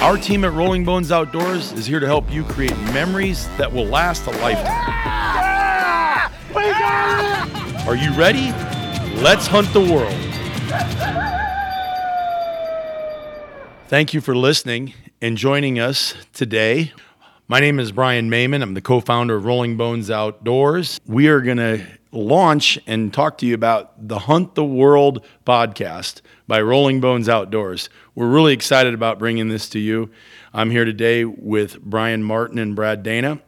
Our team at Rolling Bones Outdoors is here to help you create memories that will last a lifetime. Are you ready? Let's hunt the world. Thank you for listening and joining us today. My name is Brian Mayman. I'm the co founder of Rolling Bones Outdoors. We are going to launch and talk to you about the Hunt the World podcast by Rolling Bones Outdoors. We're really excited about bringing this to you. I'm here today with Brian Martin and Brad Dana,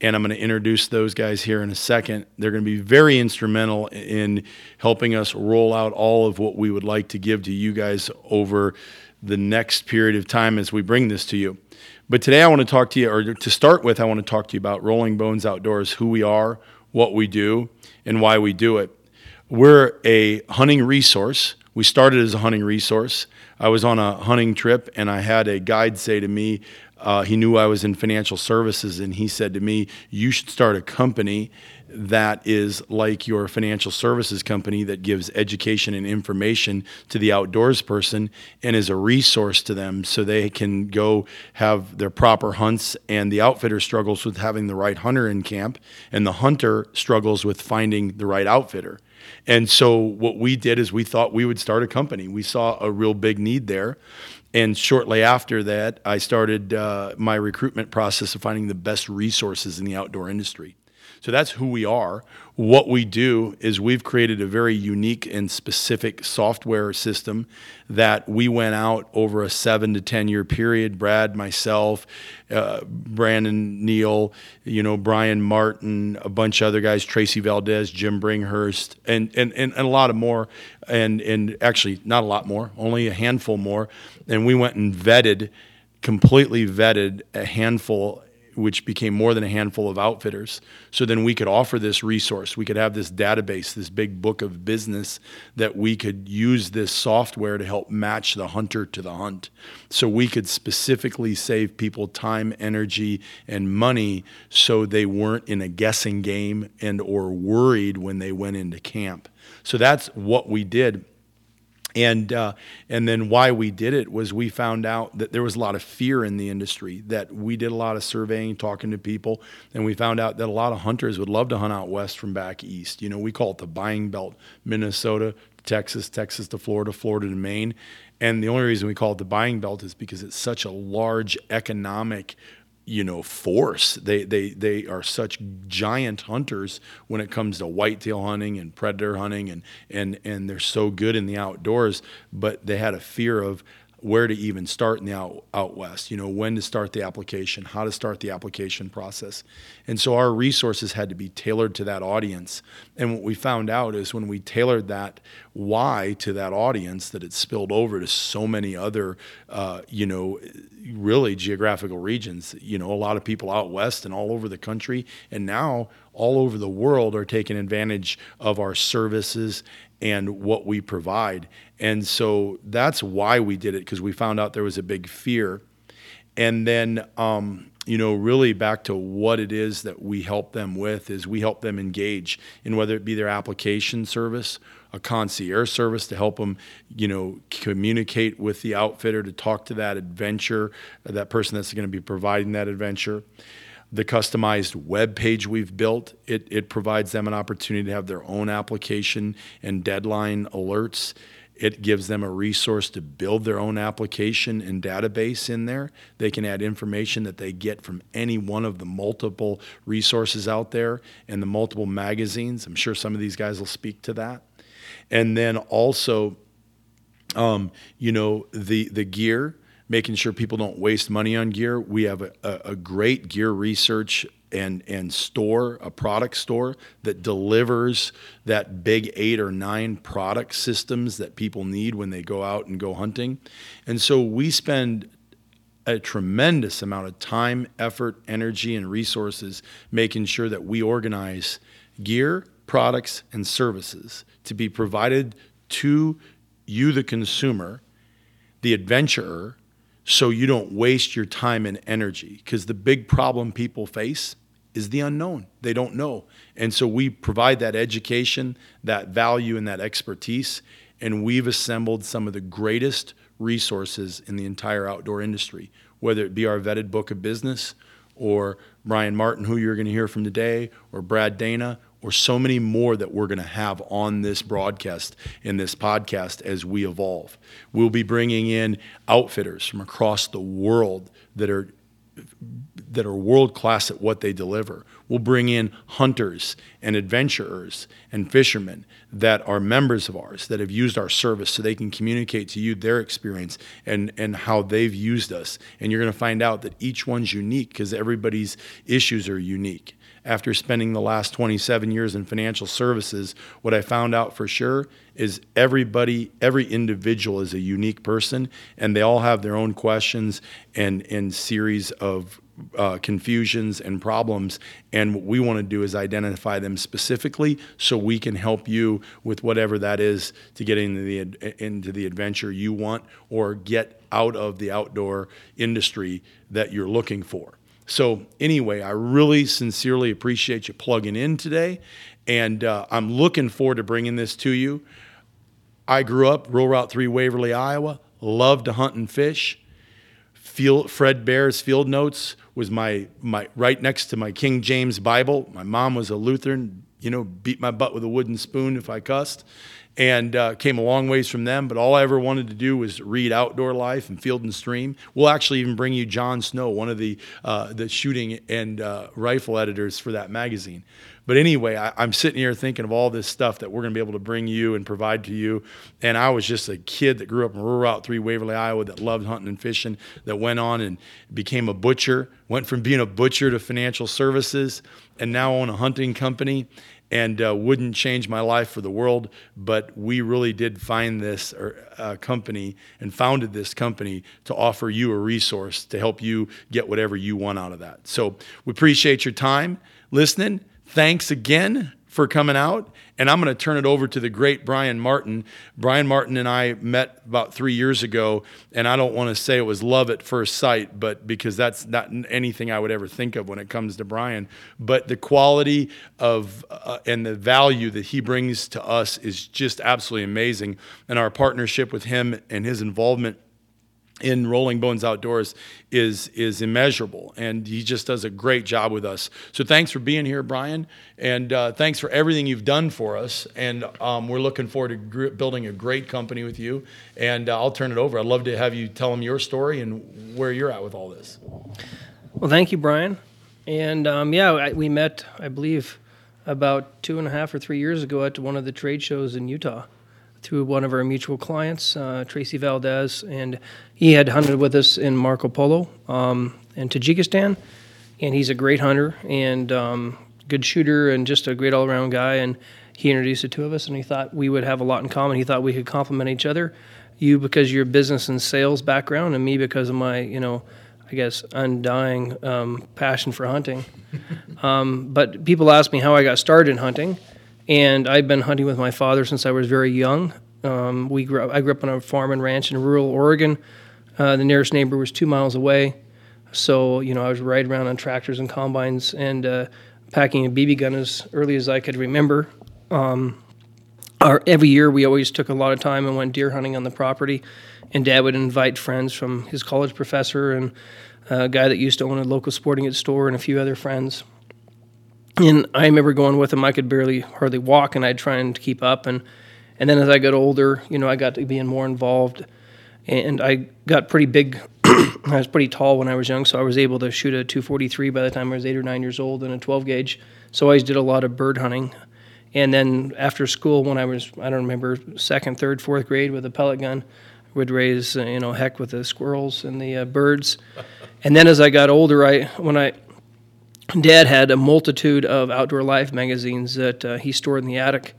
and I'm going to introduce those guys here in a second. They're going to be very instrumental in helping us roll out all of what we would like to give to you guys over the next period of time as we bring this to you. But today I want to talk to you, or to start with, I want to talk to you about Rolling Bones Outdoors, who we are, what we do, and why we do it. We're a hunting resource. We started as a hunting resource. I was on a hunting trip and I had a guide say to me, uh, he knew I was in financial services, and he said to me, You should start a company that is like your financial services company that gives education and information to the outdoors person and is a resource to them so they can go have their proper hunts. And the outfitter struggles with having the right hunter in camp, and the hunter struggles with finding the right outfitter. And so, what we did is we thought we would start a company. We saw a real big need there. And shortly after that, I started uh, my recruitment process of finding the best resources in the outdoor industry. So that's who we are. What we do is we've created a very unique and specific software system that we went out over a seven to 10 year period. Brad, myself, uh, Brandon Neal, you know, Brian Martin, a bunch of other guys, Tracy Valdez, Jim Bringhurst, and, and, and, and a lot of more. And, and actually, not a lot more, only a handful more. And we went and vetted, completely vetted a handful which became more than a handful of outfitters. So then we could offer this resource. We could have this database, this big book of business that we could use this software to help match the hunter to the hunt. So we could specifically save people time, energy, and money so they weren't in a guessing game and or worried when they went into camp. So that's what we did and uh, and then why we did it was we found out that there was a lot of fear in the industry that we did a lot of surveying talking to people and we found out that a lot of hunters would love to hunt out west from back east. You know we call it the buying belt minnesota texas texas to florida florida to maine. And the only reason we call it the buying belt is because it's such a large economic you know force. They they they are such giant hunters when it comes to whitetail hunting and predator hunting and and and they're so good in the outdoors but they had a fear of where to even start in the out, out west, you know, when to start the application, how to start the application process. And so our resources had to be tailored to that audience. And what we found out is when we tailored that why to that audience, that it spilled over to so many other, uh, you know, really geographical regions. You know, a lot of people out west and all over the country, and now all over the world are taking advantage of our services and what we provide. And so that's why we did it because we found out there was a big fear. And then, um, you know, really back to what it is that we help them with is we help them engage in whether it be their application service, a concierge service to help them, you know, communicate with the outfitter to talk to that adventure, that person that's going to be providing that adventure the customized web page we've built it, it provides them an opportunity to have their own application and deadline alerts. It gives them a resource to build their own application and database in there. They can add information that they get from any one of the multiple resources out there and the multiple magazines. I'm sure some of these guys will speak to that. And then also um, you know the the gear making sure people don't waste money on gear. We have a, a, great gear research and and store a product store that delivers that big eight or nine product systems that people need when they go out and go hunting. And so we spend a tremendous amount of time, effort, energy, and resources making sure that we organize gear, products, and services to be provided to you, the consumer, the adventurer, so you don't waste your time and energy. Because the big problem people face is the unknown. They don't know. And so we provide that education, that value, and that expertise. And we've assembled some of the greatest resources in the entire outdoor industry, whether it be our vetted book of business or Brian Martin, who you're going to hear from today, or Brad Dana, or so many more that we're going to have on this broadcast in this podcast as we evolve. We'll be bringing in outfitters from across the world that are that are world class at what they deliver. We'll bring in hunters and adventurers and fishermen that are members of ours that have used our service so they can communicate to you their experience and, and how they've used us. And you're going to find out that each one's unique because everybody's issues are unique after spending the last 27 years in financial services, what I found out for sure is everybody, every individual is a unique person, and they all have their own questions and, and series of uh, confusions and problems. And what we want to do is identify them specifically so we can help you with whatever that is to get into the, into the adventure you want or get out of the outdoor industry that you're looking for. So, anyway, I really sincerely appreciate you plugging in today. And uh, I'm looking forward to bringing this to you. I grew up rural Route 3, Waverly, Iowa. Loved to hunt and fish. Field, Fred Bear's Field Notes was my, my right next to my King James Bible. My mom was a Lutheran, you know, beat my butt with a wooden spoon if I cussed and uh, came a long ways from them. But all I ever wanted to do was read Outdoor Life and Field and Stream. We'll actually even bring you John Snow, one of the uh, the shooting and uh, rifle editors for that magazine. But anyway, I, am sitting here thinking of all this stuff that we're going to be able to bring you and provide to you. And I was just a kid that grew up in rural Route 3, Waverly, Iowa, that loved hunting and fishing, that went on and became a butcher, went from being a butcher to financial services, and now own a hunting company and uh, wouldn't change my life for the world. But we really did find this uh, company and founded this company to offer you a resource to help you get whatever you want out of that. So we appreciate your time listening. Thanks again for coming out. And I'm going to turn it over to the great Brian Martin. Brian Martin and I met about three years ago, and I don't want to say it was love at first sight, but because that's not anything I would ever think of when it comes to Brian. But the quality of uh, and the value that he brings to us is just absolutely amazing. And our partnership with him and his involvement in Rolling Bones Outdoors is is immeasurable, and he just does a great job with us. So thanks for being here, Brian, and uh, thanks for everything you've done for us. And um, we're looking forward to gr- building a great company with you. And uh, I'll turn it over. I'd love to have you tell them your story and where you're at with all this. Well, thank you, Brian. And um, yeah, I, we met, I believe, about two and a half or three years ago at one of the trade shows in Utah through one of our mutual clients, uh, Tracy Valdez, and he had hunted with us in Marco Polo um, in Tajikistan, and he's a great hunter and um, good shooter and just a great all-around guy. And he introduced the two of us, and he thought we would have a lot in common. He thought we could complement each other. You because your business and sales background, and me because of my, you know, I guess undying um, passion for hunting. um, but people ask me how I got started in hunting, and I've been hunting with my father since I was very young. Um, we grew up, I grew up on a farm and ranch in rural Oregon. Uh, the nearest neighbor was two miles away. So, you know, I was riding around on tractors and combines and uh, packing a BB gun as early as I could remember. Um, our, every year, we always took a lot of time and went deer hunting on the property. And Dad would invite friends from his college professor and a guy that used to own a local sporting goods store and a few other friends and I remember going with him. I could barely hardly walk, and I'd try and keep up. And and then as I got older, you know, I got to being more involved, and I got pretty big. I was pretty tall when I was young, so I was able to shoot a 243 by the time I was eight or nine years old and a 12 gauge. So I always did a lot of bird hunting. And then after school, when I was I don't remember second, third, fourth grade with a pellet gun, would raise you know heck with the squirrels and the uh, birds. And then as I got older, I when I Dad had a multitude of outdoor life magazines that uh, he stored in the attic,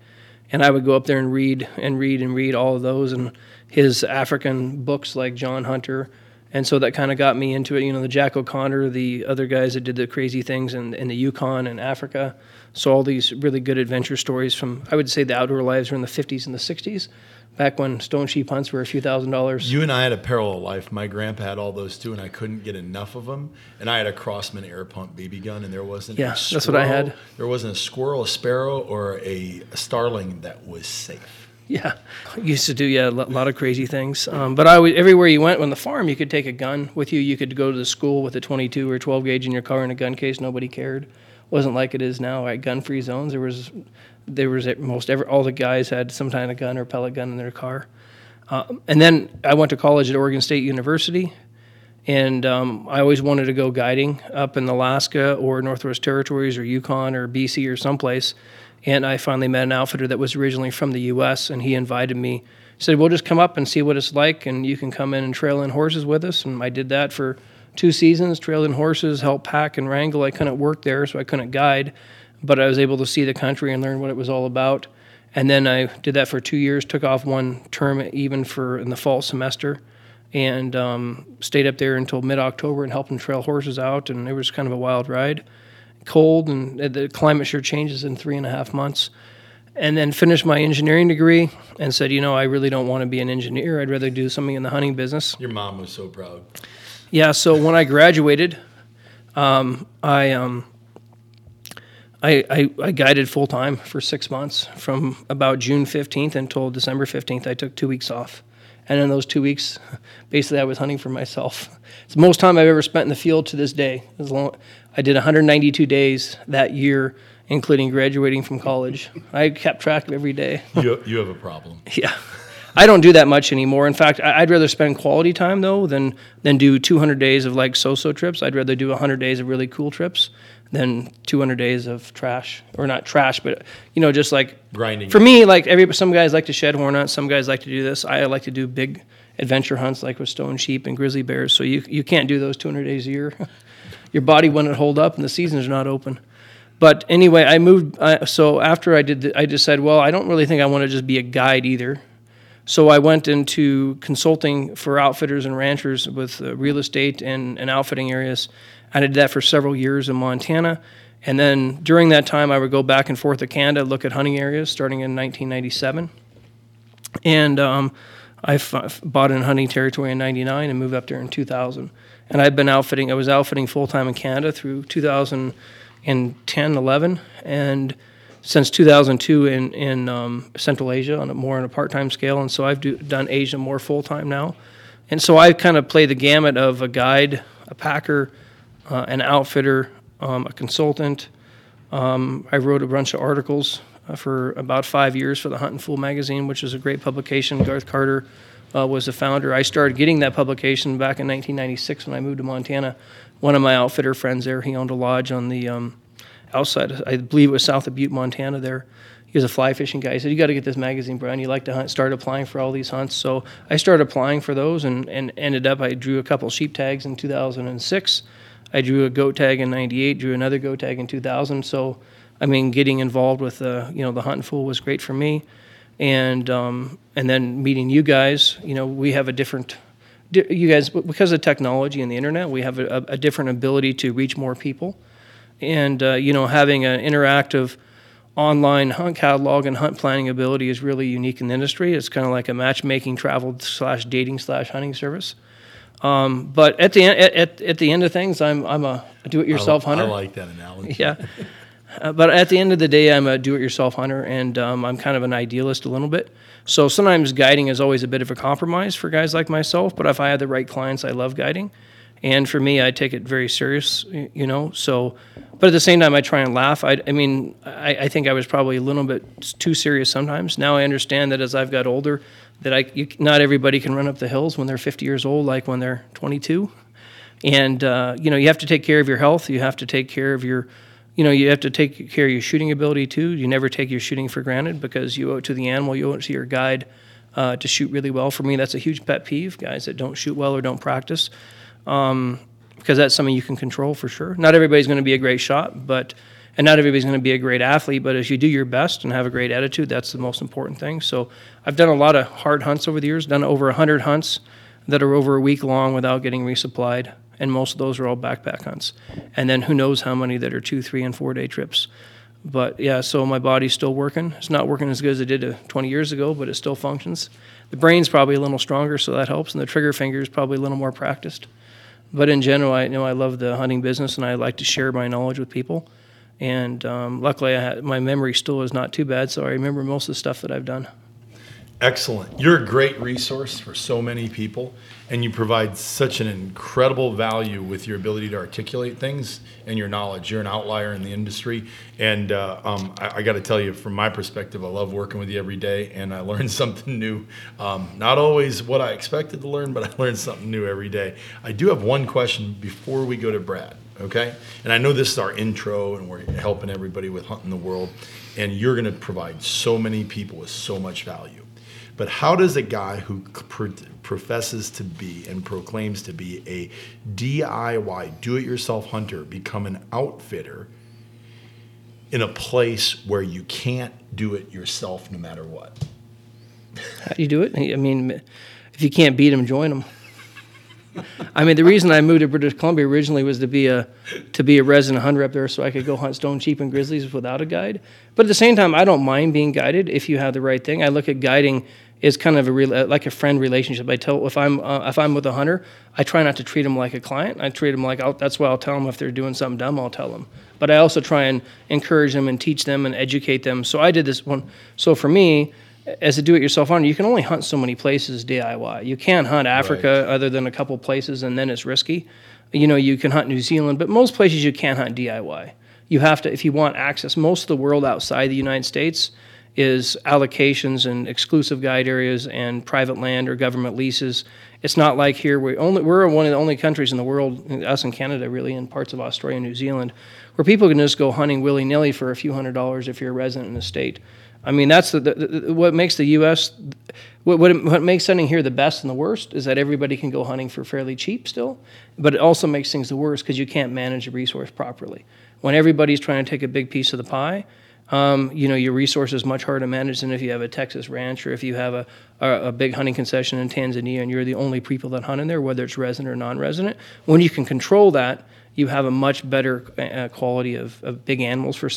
and I would go up there and read and read and read all of those and his African books like John Hunter and so that kind of got me into it. You know, the Jack O'Connor, the other guys that did the crazy things in, in the Yukon and Africa. So all these really good adventure stories from I would say the outdoor lives were in the 50s and the 60s, back when stone sheep hunts were a few thousand dollars. You and I had a parallel life. My grandpa had all those too, and I couldn't get enough of them. And I had a Crosman air pump BB gun, and there wasn't Yeah, a that's what squirrel, I had. There wasn't a squirrel, a sparrow, or a, a starling that was safe. Yeah, used to do yeah a lot of crazy things. Um, but I would, everywhere you went on the farm, you could take a gun with you. You could go to the school with a 22 or 12 gauge in your car in a gun case. Nobody cared. Wasn't like it is now. At gun-free zones, there was there was at most every all the guys had some kind of gun or pellet gun in their car. Um, and then I went to college at Oregon State University, and um, I always wanted to go guiding up in Alaska or Northwest Territories or Yukon or BC or someplace. And I finally met an outfitter that was originally from the U.S. and he invited me. He said, "We'll just come up and see what it's like, and you can come in and trail in horses with us." And I did that for two seasons, trailed in horses, helped pack and wrangle. I couldn't work there, so I couldn't guide, but I was able to see the country and learn what it was all about. And then I did that for two years. Took off one term even for in the fall semester and um, stayed up there until mid October and helped them trail horses out. And it was kind of a wild ride, cold, and the climate sure changes in three and a half months. And then finished my engineering degree and said, you know, I really don't want to be an engineer. I'd rather do something in the hunting business. Your mom was so proud. Yeah. So when I graduated, um, I, um, I, I I guided full time for six months from about June fifteenth until December fifteenth. I took two weeks off, and in those two weeks, basically I was hunting for myself. It's the most time I've ever spent in the field to this day. As long I did 192 days that year, including graduating from college. I kept track of every day. You, you have a problem. Yeah. I don't do that much anymore. In fact, I- I'd rather spend quality time though than than do 200 days of like so-so trips. I'd rather do 100 days of really cool trips than 200 days of trash or not trash, but you know, just like Grinding. For me, like every some guys like to shed horn hunt, some guys like to do this. I like to do big adventure hunts like with stone sheep and grizzly bears. So you you can't do those 200 days a year. Your body wouldn't hold up, and the seasons are not open. But anyway, I moved. I, so after I did, the, I just said, well, I don't really think I want to just be a guide either. So I went into consulting for outfitters and ranchers with uh, real estate and, and outfitting areas. I did that for several years in Montana. And then during that time, I would go back and forth to Canada, look at hunting areas starting in 1997. And um, I f- bought in hunting territory in 99 and moved up there in 2000. And I've been outfitting, I was outfitting full time in Canada through 2010, 11. And since 2002 in, in um, Central Asia on a more on a part-time scale, and so I've do, done Asia more full-time now, and so I've kind of play the gamut of a guide, a packer, uh, an outfitter, um, a consultant. Um, I wrote a bunch of articles uh, for about five years for the Huntin' Fool magazine, which is a great publication. Garth Carter uh, was the founder. I started getting that publication back in 1996 when I moved to Montana. One of my outfitter friends there, he owned a lodge on the um, outside, I believe it was south of Butte, Montana. There, he was a fly fishing guy. He said, "You got to get this magazine, Brian. You like to hunt." Started applying for all these hunts. So I started applying for those, and, and ended up. I drew a couple sheep tags in 2006. I drew a goat tag in '98. Drew another goat tag in 2000. So, I mean, getting involved with the you know the Huntin' Fool was great for me, and um, and then meeting you guys. You know, we have a different. You guys, because of technology and the internet, we have a, a different ability to reach more people and uh, you know having an interactive online hunt catalog and hunt planning ability is really unique in the industry it's kind of like a matchmaking travel slash dating slash hunting service um, but at the end at, at, the end of things i'm, I'm a do-it-yourself I, hunter I like that analogy. yeah. Uh, but at the end of the day, I'm a do-it-yourself hunter, and um, I'm kind of an idealist a little bit. So sometimes guiding is always a bit of a compromise for guys like myself. But if I had the right clients, I love guiding, and for me, I take it very serious, you know. So, but at the same time, I try and laugh. I, I mean, I, I think I was probably a little bit too serious sometimes. Now I understand that as I've got older, that I you, not everybody can run up the hills when they're 50 years old, like when they're 22 and uh, you know you have to take care of your health you have to take care of your you know you have to take care of your shooting ability too you never take your shooting for granted because you owe it to the animal you owe it to your guide uh, to shoot really well for me that's a huge pet peeve guys that don't shoot well or don't practice um, because that's something you can control for sure not everybody's going to be a great shot but and not everybody's going to be a great athlete but as you do your best and have a great attitude that's the most important thing so i've done a lot of hard hunts over the years done over 100 hunts that are over a week long without getting resupplied, and most of those are all backpack hunts. And then who knows how many that are two, three, and four day trips. But yeah, so my body's still working. It's not working as good as it did uh, 20 years ago, but it still functions. The brain's probably a little stronger, so that helps, and the trigger finger is probably a little more practiced. But in general, I you know I love the hunting business, and I like to share my knowledge with people. And um, luckily, had, my memory still is not too bad, so I remember most of the stuff that I've done. Excellent. You're a great resource for so many people, and you provide such an incredible value with your ability to articulate things and your knowledge. You're an outlier in the industry, and uh, um, I, I got to tell you, from my perspective, I love working with you every day, and I learn something new. Um, not always what I expected to learn, but I learn something new every day. I do have one question before we go to Brad. Okay, and I know this is our intro, and we're helping everybody with hunting the world, and you're going to provide so many people with so much value. But how does a guy who professes to be and proclaims to be a DIY, do it yourself hunter become an outfitter in a place where you can't do it yourself no matter what? How do you do it? I mean, if you can't beat them, join them. I mean, the reason I moved to British Columbia originally was to be a to be a resident hunter up there, so I could go hunt stone sheep and grizzlies without a guide. But at the same time, I don't mind being guided if you have the right thing. I look at guiding as kind of a real, like a friend relationship. I tell if I'm uh, if I'm with a hunter, I try not to treat them like a client. I treat them like I'll, that's why I'll tell them if they're doing something dumb. I'll tell them. But I also try and encourage them and teach them and educate them. So I did this one. So for me as a do-it-yourself hunter, you can only hunt so many places DIY. You can't hunt Africa right. other than a couple places, and then it's risky. You know, you can hunt New Zealand, but most places you can't hunt DIY. You have to, if you want access. Most of the world outside the United States is allocations and exclusive guide areas and private land or government leases. It's not like here we only we're one of the only countries in the world, us in Canada, really, in parts of Australia and New Zealand, where people can just go hunting willy nilly for a few hundred dollars if you're a resident in the state. I mean, that's the, the, the, what makes the U.S. What, what, what makes hunting here the best and the worst is that everybody can go hunting for fairly cheap still, but it also makes things the worst because you can't manage a resource properly. When everybody's trying to take a big piece of the pie, um, you know your resource is much harder to manage than if you have a Texas ranch or if you have a, a, a, big hunting concession in Tanzania and you're the only people that hunt in there, whether it's resident or non-resident. When you can control that, you have a much better uh, quality of, of big animals for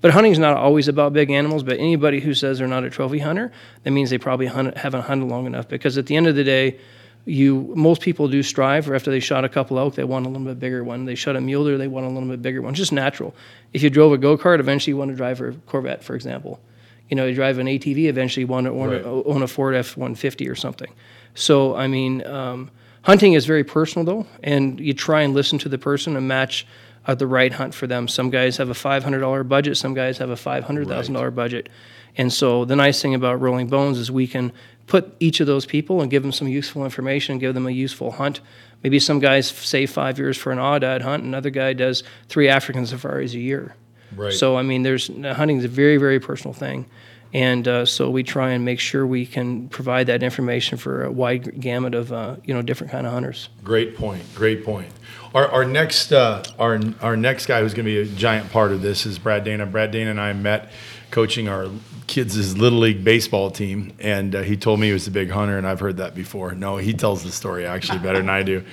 but hunting is not always about big animals but anybody who says they're not a trophy hunter that means they probably hunt, haven't hunted long enough because at the end of the day you most people do strive for after they shot a couple elk they want a little bit bigger one. They shot a mule deer they want a little bit bigger one. It's just natural. If you drove a go-kart eventually you want to drive a corvette for example. You know you drive an atv eventually you want to own, right. a, own a ford f-150 or something. So i mean um, Hunting is very personal though, and you try and listen to the person and match uh, the right hunt for them. Some guys have a $500 budget, some guys have a $500,000 right. budget. And so the nice thing about Rolling Bones is we can put each of those people and give them some useful information, give them a useful hunt. Maybe some guys save five years for an aoudad hunt, another guy does three African safaris a year. Right. So I mean, there's hunting is a very very personal thing, and uh, so we try and make sure we can provide that information for a wide gamut of uh, you know different kind of hunters. Great point. Great point. Our, our next uh, our our next guy who's going to be a giant part of this is Brad Dana. Brad Dana and I met coaching our kids' little league baseball team, and uh, he told me he was a big hunter, and I've heard that before. No, he tells the story actually better than I do.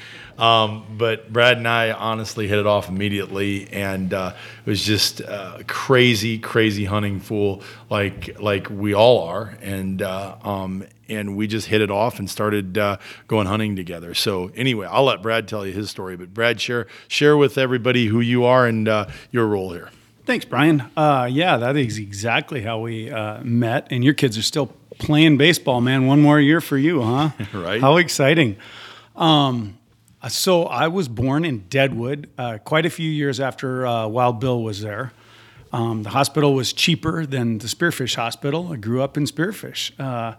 Um, but Brad and I honestly hit it off immediately, and uh, it was just a crazy, crazy hunting fool, like like we all are, and uh, um, and we just hit it off and started uh, going hunting together. So anyway, I'll let Brad tell you his story, but Brad, share share with everybody who you are and uh, your role here. Thanks, Brian. Uh, yeah, that is exactly how we uh, met, and your kids are still playing baseball, man. One more year for you, huh? right. How exciting. Um, uh, so I was born in Deadwood, uh, quite a few years after uh, Wild Bill was there. Um, the hospital was cheaper than the Spearfish Hospital. I grew up in Spearfish. Uh,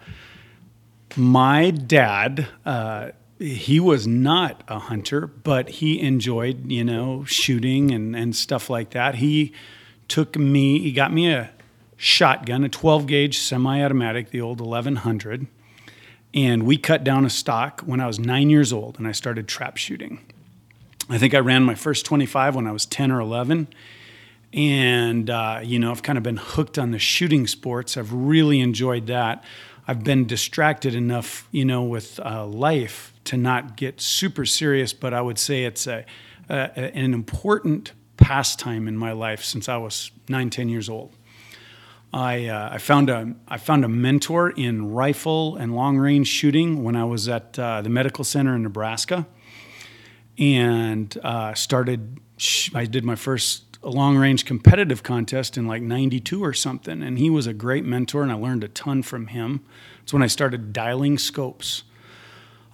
my dad, uh, he was not a hunter, but he enjoyed, you know, shooting and, and stuff like that. He took me, he got me a shotgun, a 12 gauge semi automatic, the old 1100 and we cut down a stock when I was nine years old and I started trap shooting. I think I ran my first 25 when I was 10 or 11. And, uh, you know, I've kind of been hooked on the shooting sports. I've really enjoyed that. I've been distracted enough, you know, with uh, life to not get super serious, but I would say it's a, a, an important pastime in my life since I was nine, 10 years old. I, uh, I, found a, I found a mentor in rifle and long range shooting when I was at uh, the medical center in Nebraska and uh, started, I did my first long range competitive contest in like 92 or something. And he was a great mentor and I learned a ton from him. It's when I started dialing scopes.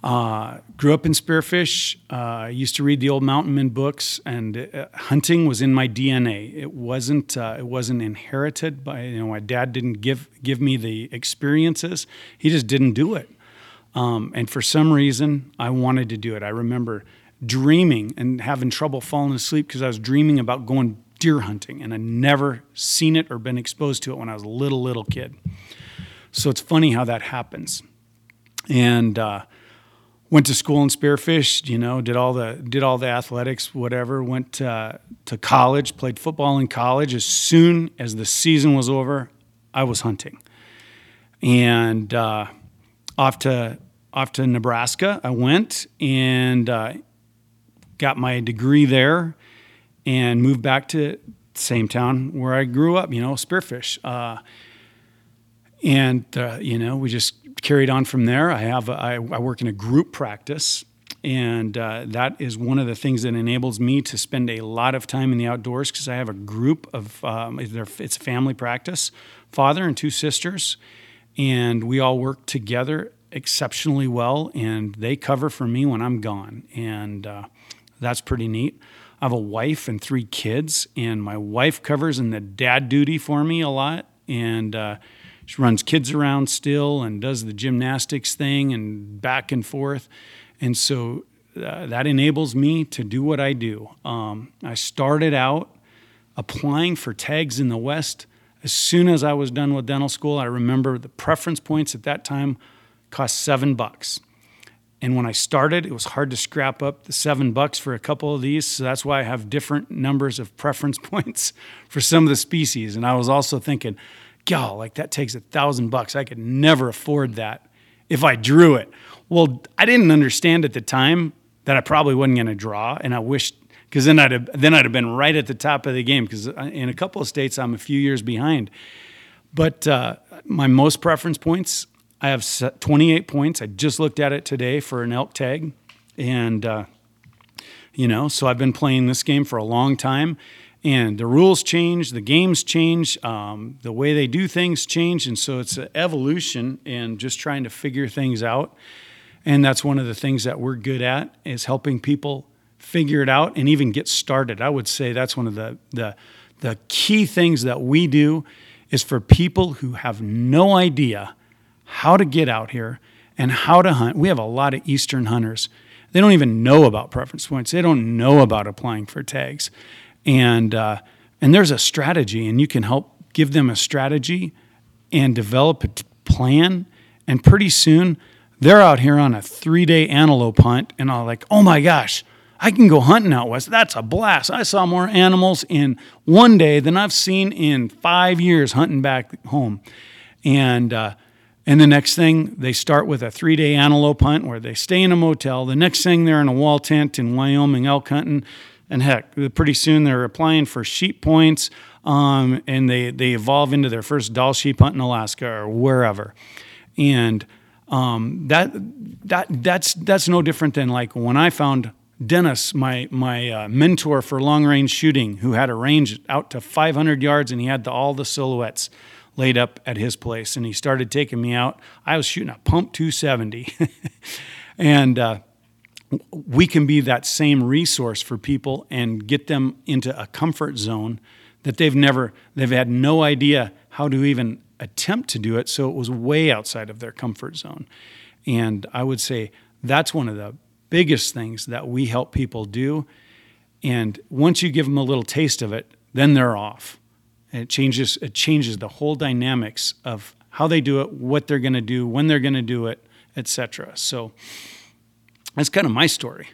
Uh, grew up in spearfish. Uh, used to read the old mountain men books, and uh, hunting was in my DNA. It wasn't. Uh, it wasn't inherited by. You know, my dad didn't give give me the experiences. He just didn't do it. Um, and for some reason, I wanted to do it. I remember dreaming and having trouble falling asleep because I was dreaming about going deer hunting, and I'd never seen it or been exposed to it when I was a little little kid. So it's funny how that happens. And uh, went to school in spearfish you know did all the did all the athletics whatever went uh, to college played football in college. As soon as the season was over i was hunting. And uh, off to off to nebraska i went and uh, got my degree there and moved back to same town where i grew up you know spearfish. Uh, and uh, you know we just carried on from there. I have a, I, I work in a group practice, and uh, that is one of the things that enables me to spend a lot of time in the outdoors because I have a group of um, it's a family practice, father and two sisters, and we all work together exceptionally well, and they cover for me when I'm gone, and uh, that's pretty neat. I have a wife and three kids, and my wife covers in the dad duty for me a lot, and uh, she runs kids around still and does the gymnastics thing and back and forth. And so uh, that enables me to do what I do. Um, I started out applying for tags in the West. As soon as I was done with dental school, I remember the preference points at that time cost seven bucks. And when I started, it was hard to scrap up the seven bucks for a couple of these. So that's why I have different numbers of preference points for some of the species. And I was also thinking, God, like that takes a thousand bucks. I could never afford that if I drew it. Well, I didn't understand at the time that I probably wasn't going to draw, and I wished because then I'd have, then I'd have been right at the top of the game. Because in a couple of states, I'm a few years behind. But uh, my most preference points, I have 28 points. I just looked at it today for an elk tag, and uh, you know, so I've been playing this game for a long time, and the rules change, the games change, um, the way they do things change, and so it's an evolution and just trying to figure things out. And that's one of the things that we're good at is helping people figure it out and even get started. I would say that's one of the the the key things that we do is for people who have no idea how to get out here and how to hunt. We have a lot of eastern hunters. They don't even know about preference points. They don't know about applying for tags and uh, and there's a strategy, and you can help give them a strategy and develop a t- plan, and pretty soon they're out here on a three day antelope hunt, and I'm like, oh my gosh. I can go hunting out west. That's a blast. I saw more animals in one day than I've seen in five years hunting back home. And uh, and the next thing, they start with a three day antelope hunt where they stay in a motel. The next thing, they're in a wall tent in Wyoming elk hunting. And heck, pretty soon they're applying for sheep points, um, and they they evolve into their first Dall sheep hunt in Alaska or wherever, and um, that that that's that's no different than like when I found Dennis, my my uh, mentor for long range shooting, who had a range out to 500 yards, and he had the, all the silhouettes laid up at his place, and he started taking me out. I was shooting a pump 270, and uh, we can be that same resource for people and get them into a comfort zone that they've never they've had no idea how to even attempt to do it so it was way outside of their comfort zone. And i would say that's one of the biggest things that we help people do. And once you give them a little taste of it then they're off. And it changes it changes the whole dynamics of how they do it what they're going to do when they're going to do it etc so that's kind of my story.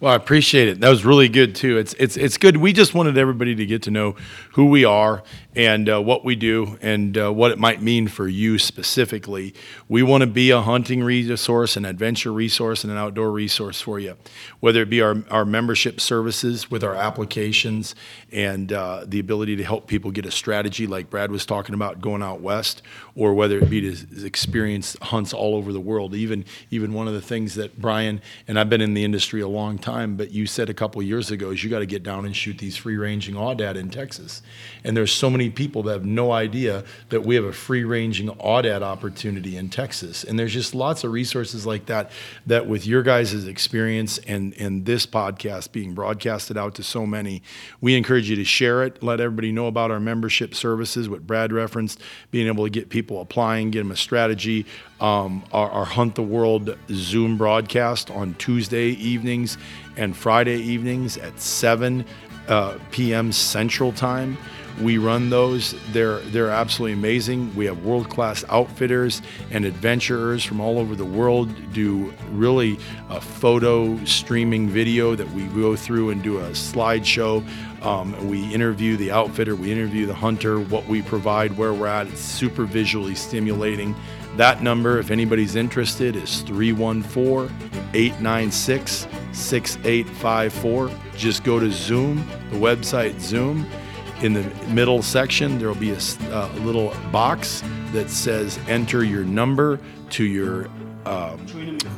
Well, I appreciate it. That was really good too. It's it's it's good. We just wanted everybody to get to know who we are and uh, what we do and uh, what it might mean for you specifically. We want to be a hunting resource, an adventure resource, and an outdoor resource for you. Whether it be our our membership services with our applications and uh, the ability to help people get a strategy like Brad was talking about going out west, or whether it be to experience hunts all over the world. Even even one of the things that Brian and I've been in the industry a long time, but you said a couple years ago is you got to get down and shoot these free ranging aoudad in Texas. And there's so many people that have no idea that we have a free ranging aoudad opportunity in Texas. And there's just lots of resources like that that with your guys' experience and and this podcast being broadcasted out to so many, we encourage you to share it, let everybody know about our membership services, what Brad referenced, being able to get people applying, get them a strategy, um, our, our, Hunt the World Zoom broadcast on Tuesday evenings and Friday evenings at 7 uh, p.m. Central Time. We run those. They're they're absolutely amazing. We have world class outfitters and adventurers from all over the world do really a photo streaming video that we go through and do a slideshow. Um, we interview the outfitter, we interview the hunter, what we provide, where we're at. It's super visually stimulating. That number, if anybody's interested, is 314 896 6854. Just go to Zoom, the website Zoom. In the middle section, there will be a, uh, little box that says enter your number to your um,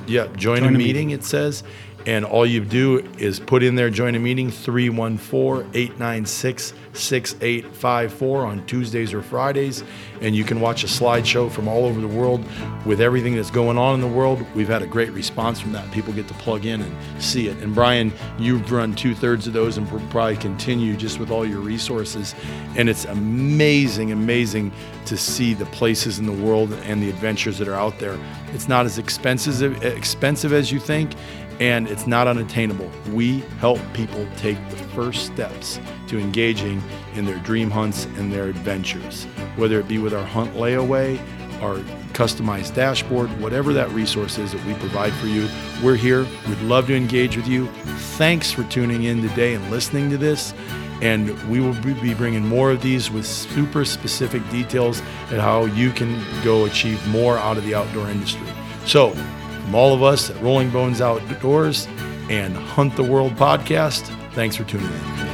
yeah, join, join a, meeting, meeting, it says. And all you do is put in there, join a meeting, 314 896 6854 on Tuesdays or Fridays. And you can watch a slideshow from all over the world with everything that's going on in the world. We've had a great response from that. People get to plug in and see it. And Brian, you've run two thirds of those and probably continue just with all your resources. And it's amazing, amazing to see the places in the world and the adventures that are out there. It's not as expensive, expensive as you think and it's not unattainable. We help people take the first steps to engaging in their dream hunts and their adventures, whether it be with our hunt layaway, our customized dashboard, whatever that resource is that we provide for you. We're here. We'd love to engage with you. Thanks for tuning in today and listening to this. And we will be bringing more of these with super specific details at how you can go achieve more out of the outdoor industry. So, from all of us at Rolling Bones Outdoors and Hunt the World podcast, thanks for tuning in.